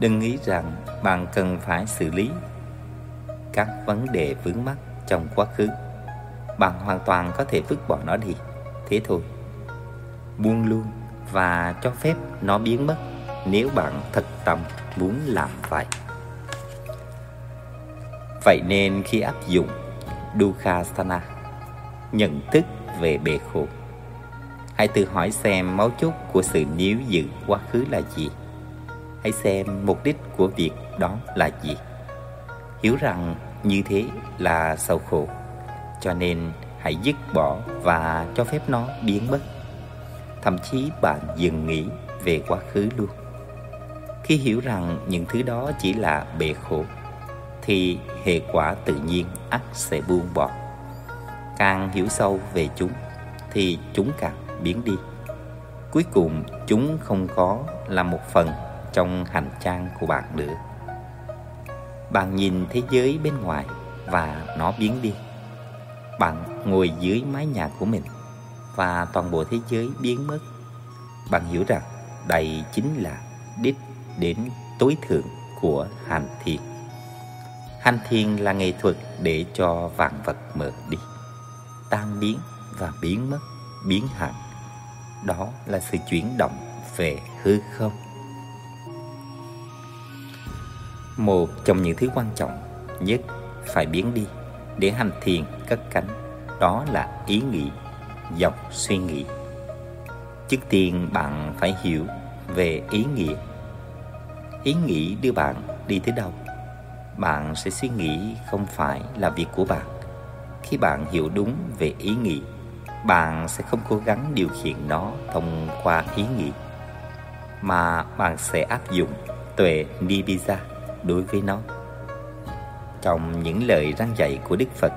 Đừng nghĩ rằng bạn cần phải xử lý các vấn đề vướng mắc trong quá khứ. Bạn hoàn toàn có thể vứt bỏ nó đi. Thế thôi. Buông luôn và cho phép nó biến mất nếu bạn thật tâm muốn làm vậy. Vậy nên khi áp dụng Dukhasana nhận thức về bề khổ hãy tự hỏi xem mấu chốt của sự níu giữ quá khứ là gì. Hãy xem mục đích của việc đó là gì. Hiểu rằng như thế là sầu khổ, cho nên hãy dứt bỏ và cho phép nó biến mất. Thậm chí bạn dừng nghĩ về quá khứ luôn. Khi hiểu rằng những thứ đó chỉ là bề khổ, thì hệ quả tự nhiên ắt sẽ buông bỏ. Càng hiểu sâu về chúng, thì chúng càng biến đi. Cuối cùng, chúng không có là một phần trong hành trang của bạn nữa. Bạn nhìn thế giới bên ngoài và nó biến đi. Bạn ngồi dưới mái nhà của mình và toàn bộ thế giới biến mất. Bạn hiểu rằng đây chính là đích đến tối thượng của hành thiền. Hành thiền là nghệ thuật để cho vạn vật mở đi, tan biến và biến mất, biến hẳn đó là sự chuyển động về hư không. Một trong những thứ quan trọng nhất phải biến đi để hành thiền cất cánh, đó là ý nghĩ dọc suy nghĩ. Trước tiên bạn phải hiểu về ý nghĩa. Ý nghĩ đưa bạn đi tới đâu? Bạn sẽ suy nghĩ không phải là việc của bạn. Khi bạn hiểu đúng về ý nghĩ bạn sẽ không cố gắng điều khiển nó thông qua ý nghĩ mà bạn sẽ áp dụng tuệ nibbida đối với nó. Trong những lời răng dạy của Đức Phật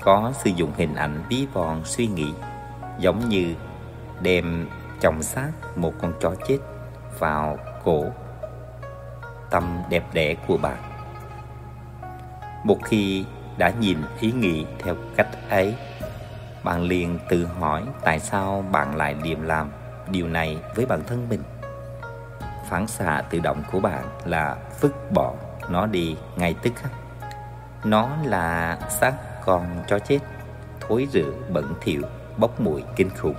có sử dụng hình ảnh ví von suy nghĩ giống như đem trọng xác một con chó chết vào cổ tâm đẹp đẽ của bạn. Một khi đã nhìn ý nghĩ theo cách ấy, bạn liền tự hỏi tại sao bạn lại điềm làm điều này với bản thân mình. Phản xạ tự động của bạn là vứt bỏ nó đi ngay tức khắc. Nó là xác con chó chết, thối rữa, bẩn thỉu, bốc mùi kinh khủng.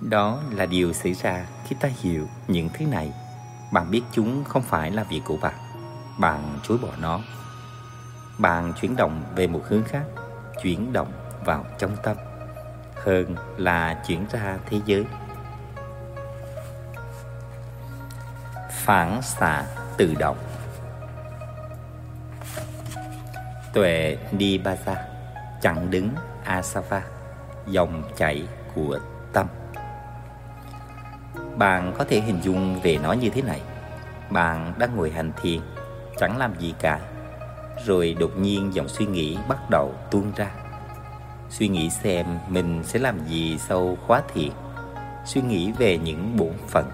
Đó là điều xảy ra khi ta hiểu những thứ này. Bạn biết chúng không phải là việc của bạn. Bạn chối bỏ nó. Bạn chuyển động về một hướng khác, chuyển động vào trong tâm. Hơn là chuyển ra thế giới. Phản xạ tự động. Tuệ Nibbasa chặn đứng Asava, dòng chảy của tâm. Bạn có thể hình dung về nó như thế này. Bạn đang ngồi hành thiền, Chẳng làm gì cả, Rồi đột nhiên dòng suy nghĩ bắt đầu tuôn ra. Suy nghĩ xem mình sẽ làm gì sau khóa thiền Suy nghĩ về những bổn phận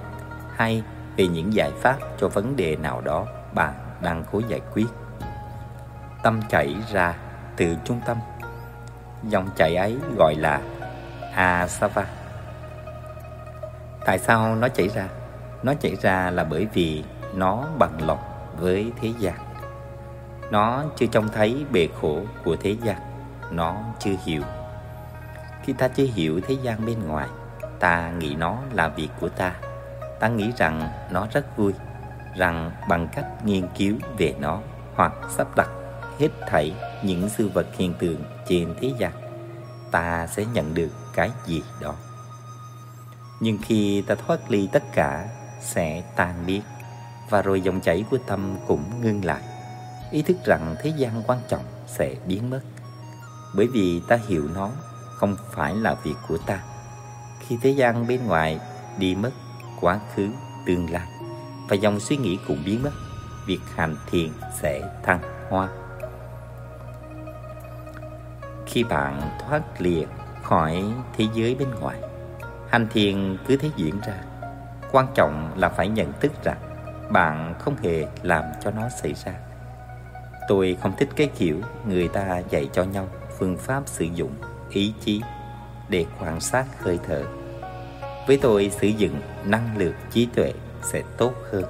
Hay về những giải pháp cho vấn đề nào đó bạn đang cố giải quyết Tâm chảy ra từ trung tâm Dòng chảy ấy gọi là Asava Tại sao nó chảy ra? Nó chảy ra là bởi vì nó bằng lòng với thế gian. Nó chưa trông thấy bề khổ của thế gian. Nó chưa hiểu. Khi ta chưa hiểu thế gian bên ngoài, ta nghĩ nó là việc của ta. Ta nghĩ rằng nó rất vui, rằng bằng cách nghiên cứu về nó hoặc sắp đặt hết thảy những sự vật hiện tượng trên thế gian, ta sẽ nhận được cái gì đó. Nhưng khi ta thoát ly tất cả sẽ tan biến Và rồi dòng chảy của tâm cũng ngưng lại Ý thức rằng thế gian quan trọng sẽ biến mất bởi vì ta hiểu nó không phải là việc của ta. Khi thế gian bên ngoài đi mất quá khứ, tương lai Và dòng suy nghĩ cũng biến mất Việc hành thiền sẽ thăng hoa. Khi bạn thoát lìa khỏi thế giới bên ngoài Hành thiền cứ thế diễn ra. Quan trọng là phải nhận thức rằng Bạn không hề làm cho nó xảy ra. Tôi không thích cái kiểu người ta dạy cho nhau phương pháp sử dụng ý chí để quan sát hơi thở. Với tôi, sử dụng năng lượng trí tuệ sẽ tốt hơn.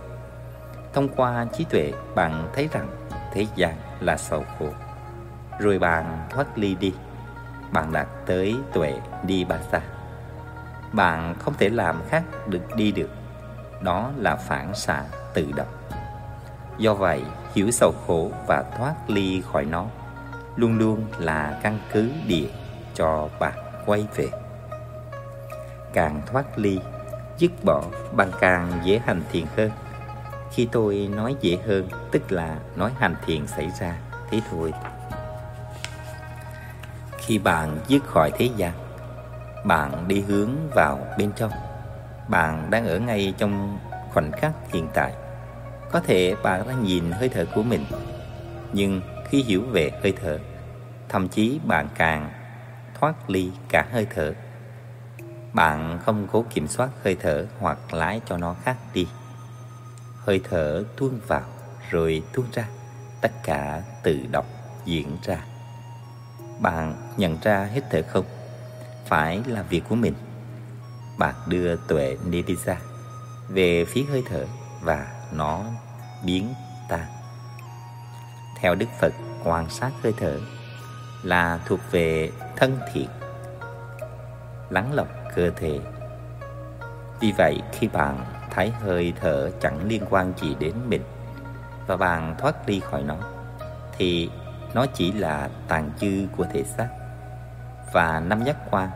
Thông qua trí tuệ, bạn thấy rằng thế gian là sầu khổ. Rồi bạn thoát ly đi. Bạn đạt tới tuệ đi ba sa bạn không thể làm khác được đi được đó là phản xạ tự động do vậy, hiểu sầu khổ và thoát ly khỏi nó luôn luôn là căn cứ địa cho bạn quay về. Càng thoát ly, dứt bỏ bạn càng dễ hành thiền hơn. Khi tôi nói dễ hơn, tức là nói hành thiền xảy ra, thế thôi. Khi bạn dứt khỏi thế gian, bạn đi hướng vào bên trong. Bạn đang ở ngay trong khoảnh khắc hiện tại. Có thể bạn đang nhìn hơi thở của mình, nhưng khi hiểu về hơi thở, thậm chí bạn càng thoát ly cả hơi thở. Bạn không cố kiểm soát hơi thở hoặc lái cho nó khác đi. Hơi thở tuôn vào rồi tuôn ra, tất cả tự động diễn ra. Bạn nhận ra hết thở không? Phải là việc của mình. Bạn đưa tuệ Nidisa về phía hơi thở và nó biến tan theo Đức Phật quan sát hơi thở, là thuộc về thân thiện, lắng lọc cơ thể. Vì vậy, khi bạn thấy hơi thở chẳng liên quan gì đến mình và bạn thoát đi khỏi nó, thì nó chỉ là tàn dư của thể xác. Và năm giác quan,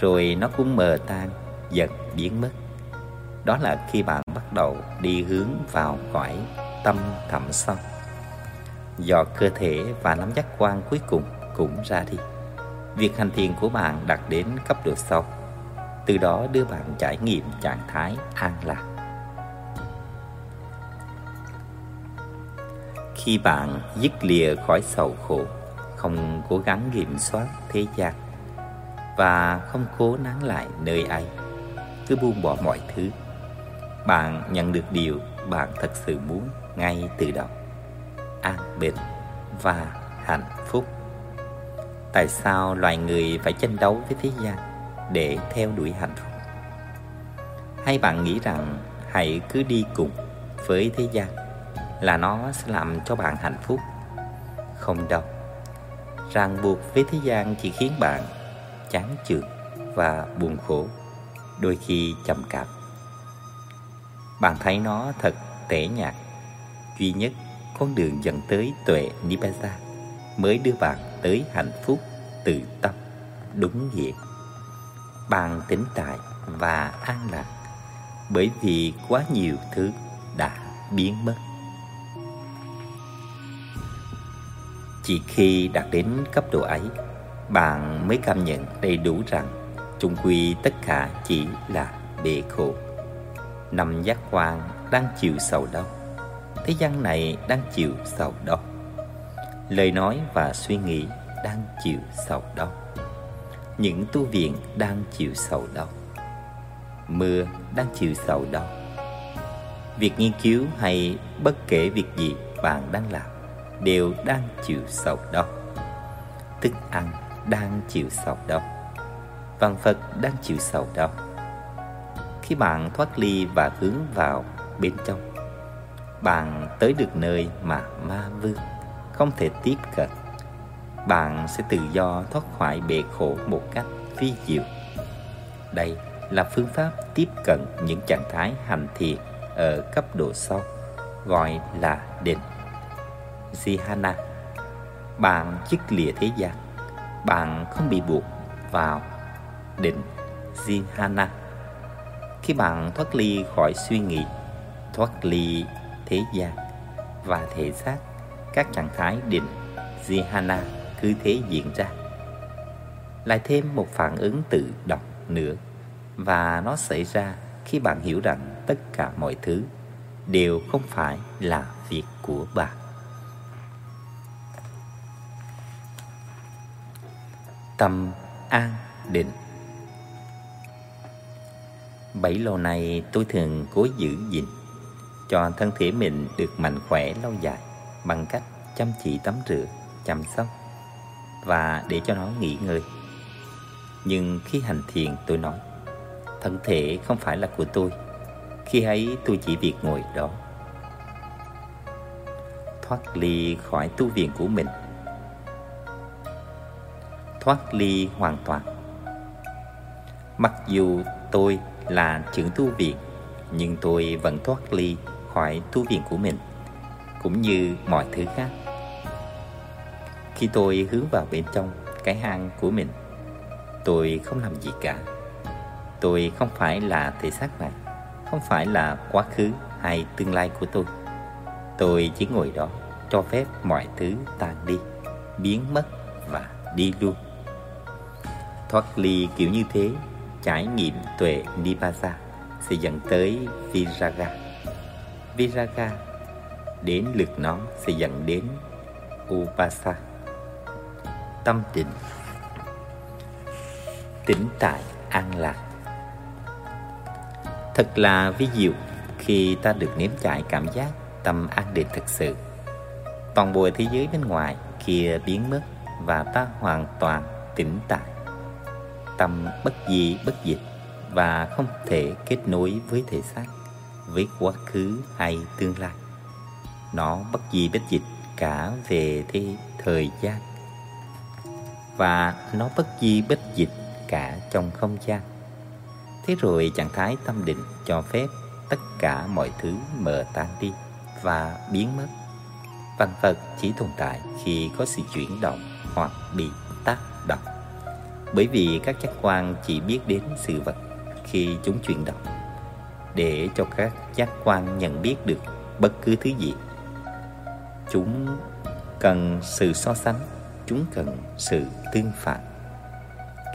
rồi nó cũng mờ tan, dần biến mất. Đó là khi bạn bắt đầu đi hướng vào cõi tâm thẳm sâu do cơ thể và nắm giác quan cuối cùng cũng ra đi. Việc hành thiền của bạn đạt đến cấp độ sau, từ đó đưa bạn trải nghiệm trạng thái an lạc. Khi bạn dứt lìa khỏi sầu khổ không cố gắng kiểm soát thế gian và không cố nán lại nơi ấy cứ buông bỏ mọi thứ bạn nhận được điều bạn thật sự muốn ngay từ đầu an bình và hạnh phúc. Tại sao loài người phải tranh đấu với thế gian để theo đuổi hạnh phúc? Hay bạn nghĩ rằng hãy cứ đi cùng với thế gian là nó sẽ làm cho bạn hạnh phúc? Không đâu. Ràng buộc với thế gian chỉ khiến bạn chán chường và buồn khổ, đôi khi trầm cảm. Bạn thấy nó thật tẻ nhạt, duy nhất con đường dẫn tới tuệ nibbana mới đưa bạn tới hạnh phúc tự tâm, đúng nghĩa. Bạn tĩnh tại và an lạc bởi vì quá nhiều thứ đã biến mất. Chỉ khi đạt đến cấp độ ấy, bạn mới cảm nhận đầy đủ rằng chung quy tất cả chỉ là bể khổ. Năm giác quan đang chịu sầu đau thế gian này đang chịu sầu đau. Lời nói và suy nghĩ đang chịu sầu đau. Những tu viện đang chịu sầu đau. Mưa đang chịu sầu đau. Việc nghiên cứu hay bất kể việc gì bạn đang làm đều đang chịu sầu đau. Thức ăn đang chịu sầu đau. Văn phật đang chịu sầu đau. Khi bạn thoát ly và hướng vào bên trong bạn tới được nơi mà ma vương, không thể tiếp cận. Bạn sẽ tự do thoát khỏi bể khổ một cách phi diệu. Đây là phương pháp tiếp cận những trạng thái hành thiền ở cấp độ sau, gọi là định. Sihana bạn chức lìa thế gian. Bạn không bị buộc vào định Sihana khi bạn thoát ly khỏi suy nghĩ, thoát ly thế gian và thể xác, các trạng thái định Jihana cứ thế diễn ra. Lại thêm một phản ứng tự động nữa, và nó xảy ra khi bạn hiểu rằng tất cả mọi thứ đều không phải là việc của bạn. Tâm an định. Bảy lâu nay tôi thường cố giữ gìn cho thân thể mình được mạnh khỏe lâu dài bằng cách chăm chỉ tắm rửa, chăm sóc và để cho nó nghỉ ngơi. Nhưng khi hành thiền tôi nói, thân thể không phải là của tôi. Khi ấy tôi chỉ việc ngồi đó. Thoát ly khỏi tu viện của mình. Thoát ly hoàn toàn. Mặc dù tôi là trưởng tu viện nhưng tôi vẫn thoát ly khỏi tu viện của mình, cũng như mọi thứ khác. Khi tôi hướng vào bên trong cái hang của mình, tôi không làm gì cả. Tôi không phải là thể xác này không phải là quá khứ hay tương lai của tôi. Tôi chỉ ngồi đó cho phép mọi thứ tan đi, biến mất và đi luôn. Thoát ly kiểu như thế, trải nghiệm tuệ Nipasa sẽ dẫn tới Viraga. Viraga đến lượt nó sẽ dẫn đến Upasa. Tâm định Tĩnh tại an lạc. Thật là ví dụ khi ta được nếm trải cảm giác tâm an định thực sự. Toàn bộ thế giới bên ngoài kia biến mất và ta hoàn toàn tĩnh tại. Tâm bất di bất dịch và không thể kết nối với thể xác, với quá khứ hay tương lai. Nó bất di bất dịch cả về thế thời gian và nó bất di bất dịch cả trong không gian. Thế rồi trạng thái tâm định cho phép tất cả mọi thứ mờ tan đi và biến mất. Văn Phật chỉ tồn tại khi có sự chuyển động hoặc bị tác động bởi vì các giác quan chỉ biết đến sự vật khi chúng chuyển động để cho các giác quan nhận biết được bất cứ thứ gì. Chúng cần sự so sánh, chúng cần sự tương phản.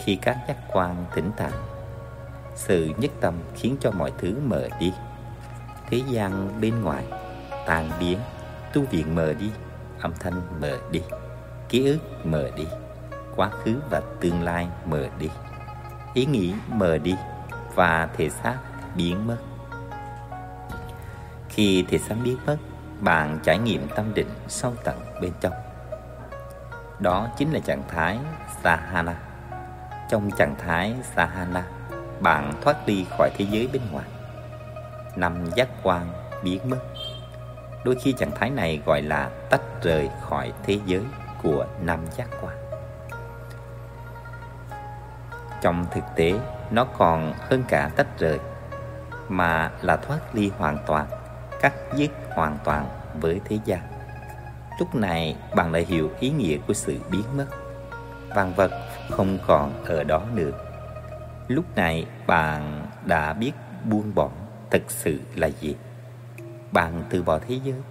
Khi các giác quan tỉnh táo sự nhất tâm khiến cho mọi thứ mờ đi. Thế gian bên ngoài tan biến, tu viện mờ đi, âm thanh mờ đi, ký ức mờ đi, quá khứ và tương lai mờ đi. Ý nghĩ mờ đi và thể xác biến mất khi thì xác biến mất, bạn trải nghiệm tâm định sâu tận bên trong. Đó chính là trạng thái sahana. Trong trạng thái sahana, bạn thoát đi khỏi thế giới bên ngoài. Năm giác quan biến mất. Đôi khi trạng thái này gọi là tách rời khỏi thế giới của năm giác quan. Trong thực tế, nó còn hơn cả tách rời, mà là thoát ly hoàn toàn cắt dứt hoàn toàn với thế gian lúc này, bạn lại hiểu ý nghĩa của sự biến mất. Vạn vật không còn ở đó nữa. Lúc này, bạn đã biết buông bỏ thực sự là gì. Bạn từ bỏ thế giới.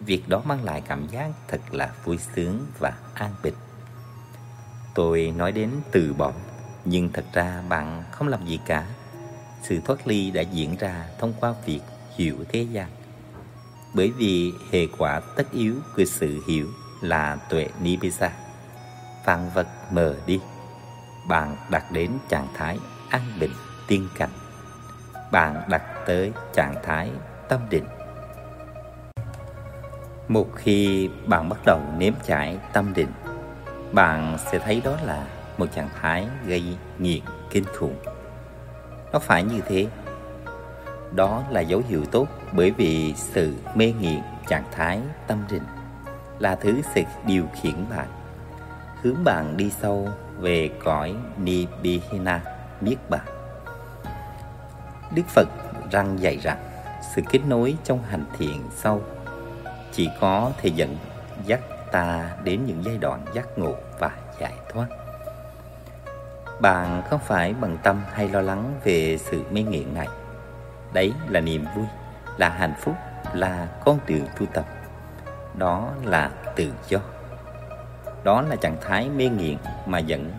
Việc đó mang lại cảm giác thật là vui sướng và an bình. Tôi nói đến từ bỏ, nhưng thật ra bạn không làm gì cả. Sự thoát ly đã diễn ra thông qua việc hiểu thế gian bởi vì hệ quả tất yếu của sự hiểu là tuệ nibbisa, vạn vật mờ đi bạn đạt đến trạng thái an bình tiên cảnh. Bạn đạt tới trạng thái tâm định. Một khi bạn bắt đầu nếm trải tâm định bạn sẽ thấy đó là một trạng thái gây nghiện kinh khủng. Nó phải như thế đó là dấu hiệu tốt bởi vì sự mê nghiện trạng thái tâm định là thứ sẽ điều khiển bạn hướng bạn đi sâu về cõi Nibbana Niết Bàn. Đức Phật răng dạy rằng, sự kết nối trong hành thiện sâu chỉ có thể dẫn dắt ta đến những giai đoạn giác ngộ và giải thoát. Bạn không phải bận tâm hay lo lắng về sự mê nghiện này. Đấy là niềm vui, là hạnh phúc, là con đường tu tập. Đó là tự do. Đó là trạng thái mê nghiện mà dẫn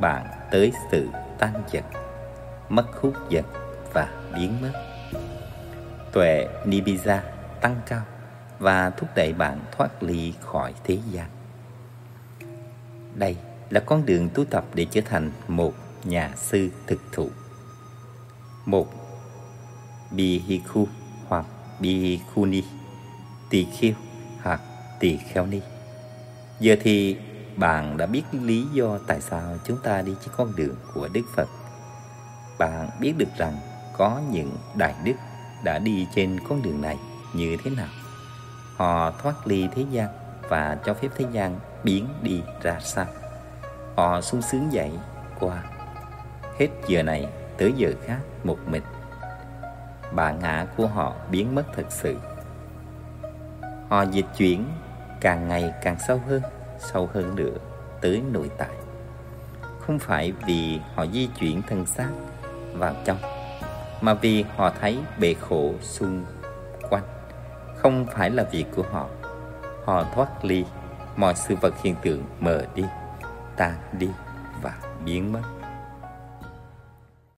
bạn tới sự tan dật, mất hút dật và biến mất. Tuệ Nibbisa tăng cao và thúc đẩy bạn thoát ly khỏi thế gian. Đây là con đường tu tập để trở thành một nhà sư thực thụ. Một Bihiku hoặc Bihikuni, tỳ khiêu hoặc tỳ kheo ni. Giờ thì bạn đã biết lý do tại sao chúng ta đi trên con đường của Đức Phật. Bạn biết được rằng có những đại đức đã đi trên con đường này như thế nào. Họ thoát ly thế gian và cho phép thế gian biến đi ra sao. Họ sung sướng dậy qua hết giờ này tới giờ khác một mình. Bản ngã của họ biến mất thật sự. Họ dịch chuyển, càng ngày càng sâu hơn sâu hơn nữa, tới nội tại. Không phải vì họ di chuyển thân xác vào trong, mà vì họ thấy bề khổ xung quanh. Không phải là việc của họ. Họ thoát ly, mọi sự vật hiện tượng mờ đi, tan đi và biến mất.